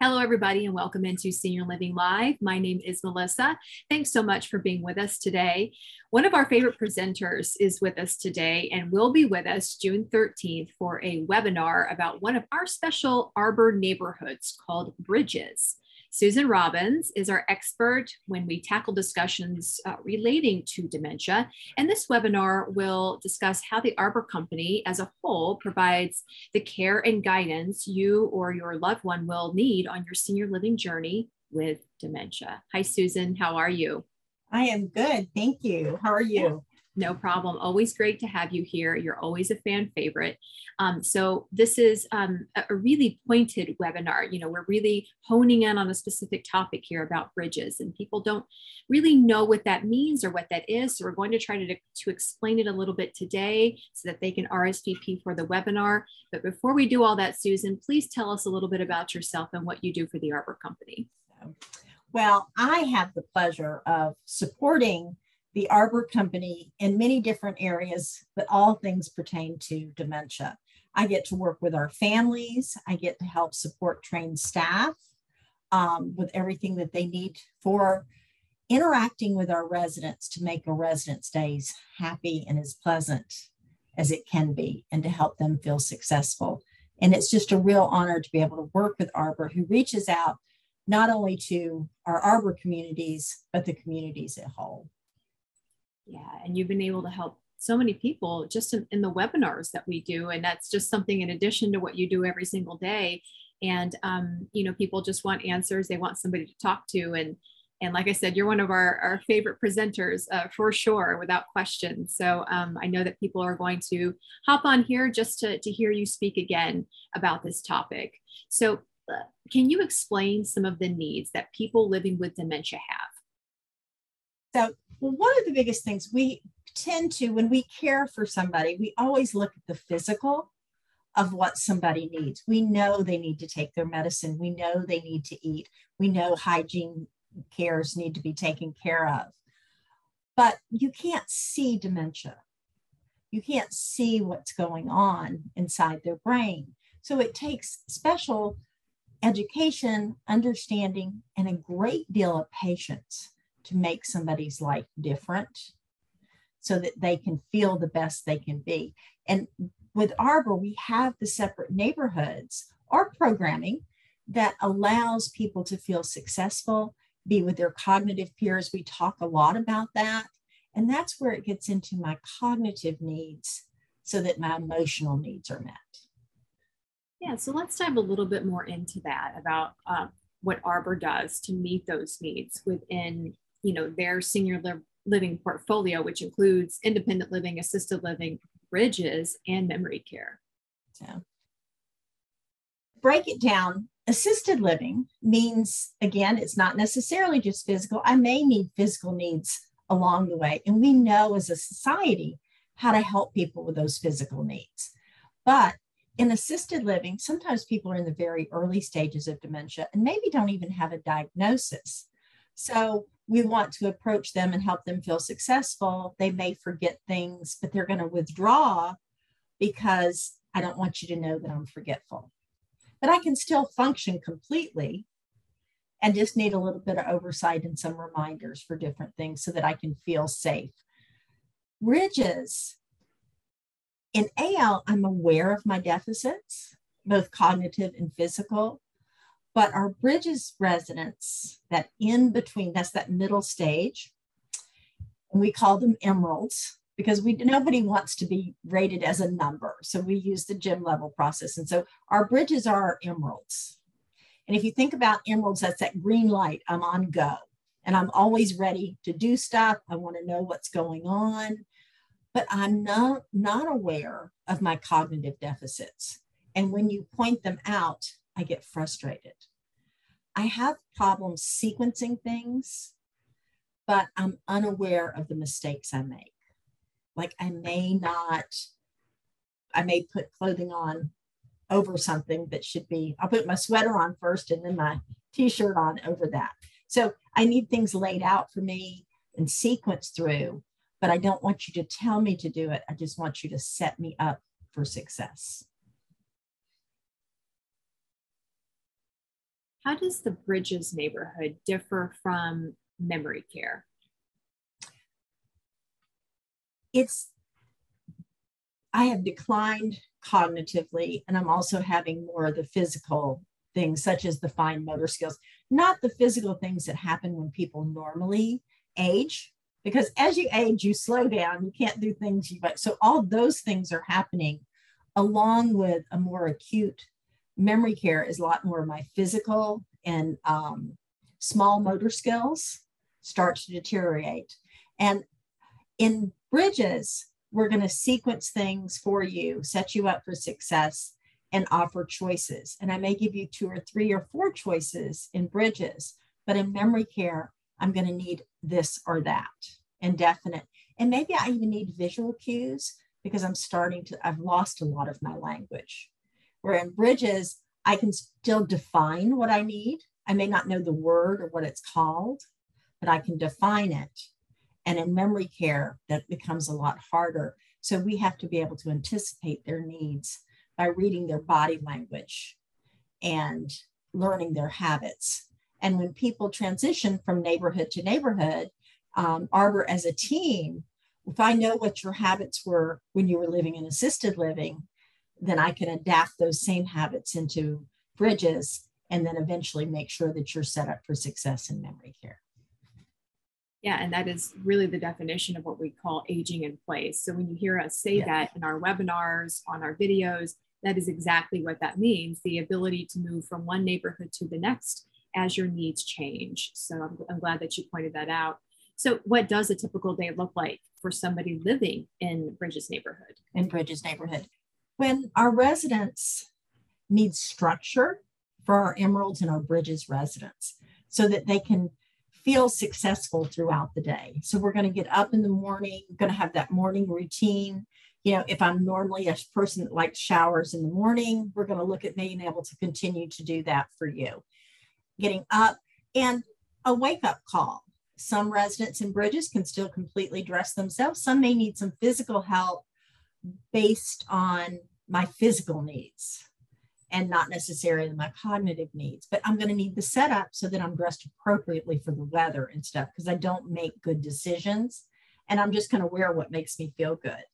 Hello, everybody, and welcome into Senior Living Live. My name is Melissa. Thanks so much for being with us today. One of our favorite presenters is with us today and will be with us June 13th for a webinar about one of our special Arbor neighborhoods called Bridges. Susan Robbins is our expert when we tackle discussions uh, relating to dementia. And this webinar will discuss how the Arbor Company as a whole provides the care and guidance you or your loved one will need on your senior living journey with dementia. Hi, Susan. How are you? I am good. Thank you. How are you? No problem. Always great to have you here. You're always a fan favorite. Um, so this is um, a really pointed webinar. You know, we're really honing in on a specific topic here about bridges, and people don't really know what that means or what that is. So we're going to try to, to explain it a little bit today so that they can RSVP for the webinar. But before we do all that, Susan, please tell us a little bit about yourself and what you do for the Arbor Company. Well, I have the pleasure of supporting the Arbor Company in many different areas, but all things pertain to dementia. I get to work with our families. I get to help support trained staff um, with everything that they need for interacting with our residents to make a resident's days happy and as pleasant as it can be and to help them feel successful. And it's just a real honor to be able to work with Arbor, who reaches out not only to our Arbor communities, but the communities at whole. Yeah, and you've been able to help so many people just in, in, the webinars that we do, and that's just something in addition to what you do every single day. And um, you know, people just want answers; they want somebody to talk to, and and like I said, you're one of our, our favorite presenters uh, for sure, without question. So um, I know that people are going to hop on here just to, to hear you speak again about this topic. So, uh, can you explain some of the needs that people living with dementia have? So, well, one of the biggest things we tend to, when we care for somebody, we always look at the physical of what somebody needs. We know they need to take their medicine. We know they need to eat. We know hygiene cares need to be taken care of. But you can't see dementia. You can't see what's going on inside their brain. So it takes special education, understanding, and a great deal of patience to make somebody's life different so that they can feel the best they can be. And with Arbor, we have the separate neighborhoods or programming that allows people to feel successful, be with their cognitive peers. We talk a lot about that. And that's where it gets into my cognitive needs so that my emotional needs are met. Yeah, so let's dive a little bit more into that about um, what Arbor does to meet those needs within you know their senior li- living portfolio, which includes independent living, assisted living, bridges, and memory care. So, break it down. Assisted living means, again, it's not necessarily just physical. I may need physical needs along the way. And we know as a society how to help people with those physical needs. But in assisted living, sometimes people are in the very early stages of dementia and maybe don't even have a diagnosis. So we want to approach them and help them feel successful. They may forget things, but they're going to withdraw because I don't want you to know that I'm forgetful. But I can still function completely and just need a little bit of oversight and some reminders for different things so that I can feel safe. Bridges. In AL, I'm aware of my deficits, both cognitive and physical. But our Bridges residents, that in between, that's that middle stage, and we call them emeralds because we nobody wants to be rated as a number. So we use the gem level process. And so our bridges are our emeralds. And if you think about emeralds, that's that green light. I'm on go and I'm always ready to do stuff. I want to know what's going on, but I'm not, not aware of my cognitive deficits. And when you point them out, I get frustrated. I have problems sequencing things, but I'm unaware of the mistakes I make. Like I may not, I may put clothing on over something that should be, I'll put my sweater on first and then my t shirt on over that. So I need things laid out for me and sequenced through, but I don't want you to tell me to do it. I just want you to set me up for success. How does the Bridges neighborhood differ from memory care? It's, I have declined cognitively, and I'm also having more of the physical things, such as the fine motor skills, not the physical things that happen when people normally age. Because as you age, you slow down, you can't do things you but so all those things are happening along with a more acute memory care is a lot more my physical and um, small motor skills start to deteriorate. And in bridges, we're going to sequence things for you, set you up for success, and offer choices. And I may give you two or three or four choices in bridges, but in memory care, I'm going to need this or that, indefinite. And maybe I even need visual cues because I'm starting to, I've lost a lot of my language. Where in bridges, I can still define what I need. I may not know the word or what it's called, but I can define it. And in memory care, that becomes a lot harder. So we have to be able to anticipate their needs by reading their body language and learning their habits. And when people transition from neighborhood to neighborhood, um, Arbor as a team, if I know what your habits were when you were living in assisted living, then I can adapt those same habits into bridges and then eventually make sure that you're set up for success in memory care. Yeah, and that is really the definition of what we call aging in place. So when you hear us say yeah. that in our webinars, on our videos, that is exactly what that means the ability to move from one neighborhood to the next as your needs change. So I'm, I'm glad that you pointed that out. So, what does a typical day look like for somebody living in Bridges neighborhood? In Bridges neighborhood. When our residents need structure for our Emeralds and our Bridges residents so that they can feel successful throughout the day. So, we're going to get up in the morning, going to have that morning routine you know, if I'm normally a person that likes showers in the morning, we're going to look at being able to continue to do that for you. Getting up and a wake up call. Some residents in bridges can still completely dress themselves. Some may need some physical help based on my physical needs and not necessarily my cognitive needs. But I'm going to need the setup so that I'm dressed appropriately for the weather and stuff because I don't make good decisions. And I'm just going to wear what makes me feel good.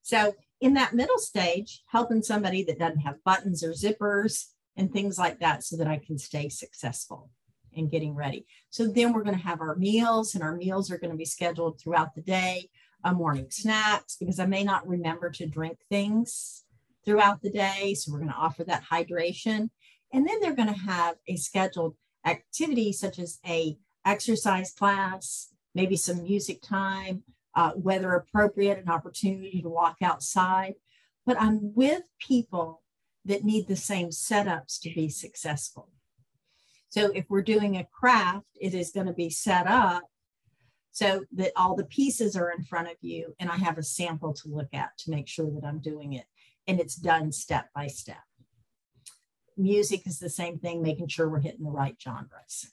So in that middle stage, helping somebody that doesn't have buttons or zippers and things like that so that I can stay successful in getting ready. So then we're going to have our meals and our meals are going to be scheduled throughout the day, a morning snacks because I may not remember to drink things throughout the day. So we're going to offer that hydration. And then they're going to have a scheduled activity such as a exercise class, maybe some music time, uh, weather appropriate, an opportunity to walk outside. But I'm with people that need the same setups to be successful. So if we're doing a craft, it is going to be set up so that all the pieces are in front of you and I have a sample to look at to make sure that I'm doing it. And it's done step by step. Music is the same thing, making sure we're hitting the right genres.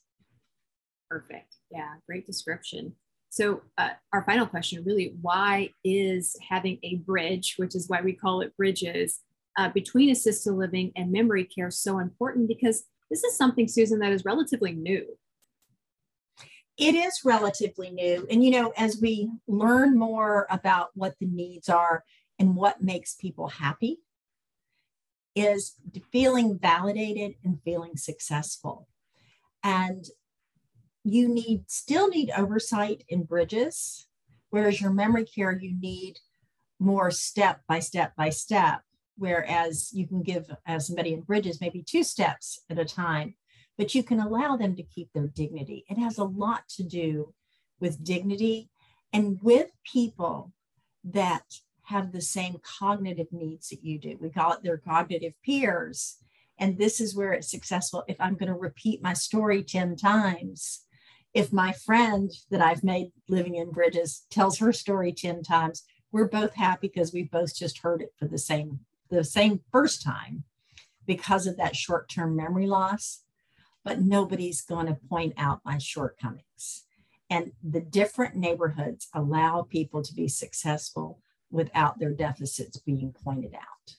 Perfect. Yeah, great description. So, uh, our final question really why is having a bridge, which is why we call it bridges, uh, between assisted living and memory care so important? Because this is something, Susan, that is relatively new. It is relatively new. And, you know, as we learn more about what the needs are and what makes people happy, is feeling validated and feeling successful. And you need still need oversight in bridges, whereas your memory care, you need more step by step by step. Whereas you can give as somebody in bridges maybe two steps at a time, but you can allow them to keep their dignity. It has a lot to do with dignity and with people that have the same cognitive needs that you do. We call it their cognitive peers. And this is where it's successful. If I'm going to repeat my story 10 times, if my friend that I've made living in Bridges tells her story 10 times, we're both happy because we've both just heard it for the same the same first time because of that short-term memory loss, but nobody's going to point out my shortcomings. And the different neighborhoods allow people to be successful without their deficits being pointed out.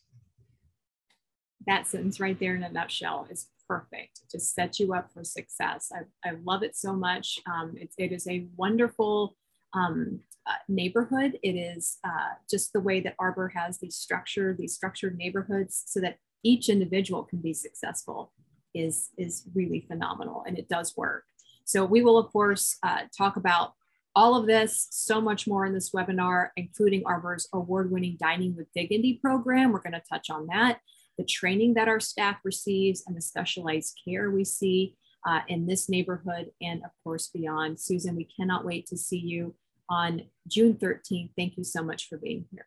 That sentence right there in a nutshell is perfect to set you up for success. I, I love it so much. Um, it, it is a wonderful um, uh, neighborhood. It is uh, just the way that Arbor has these structured, these structured neighborhoods so that each individual can be successful is, is really phenomenal and it does work. So we will of course uh, talk about all of this, so much more in this webinar, including Arbor's award-winning Dining with Dignity program. We're gonna touch on that, the training that our staff receives and the specialized care we see uh, in this neighborhood and of course beyond. Susan, we cannot wait to see you on June 13th. Thank you so much for being here.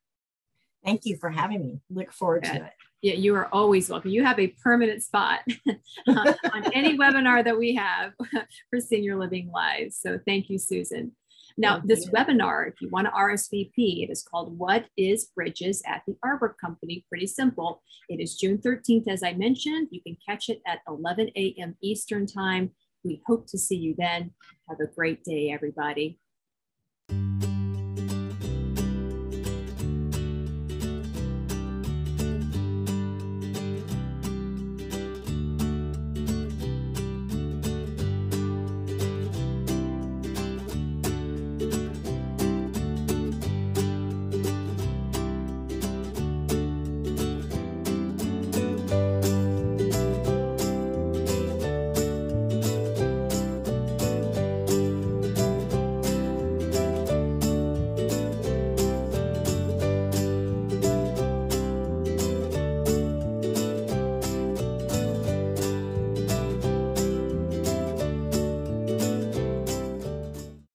Thank you for having me. Look forward to it. Yeah, you are always welcome. You have a permanent spot uh, on any webinar that we have for Senior Living Lives. So thank you, Susan. Now, thank this you. webinar, if you want to RSVP, it is called What is Bridges at the Arbor Company? Pretty simple. It is June 13th, as I mentioned. You can catch it at 11 a.m. Eastern Time. We hope to see you then. Have a great day, everybody.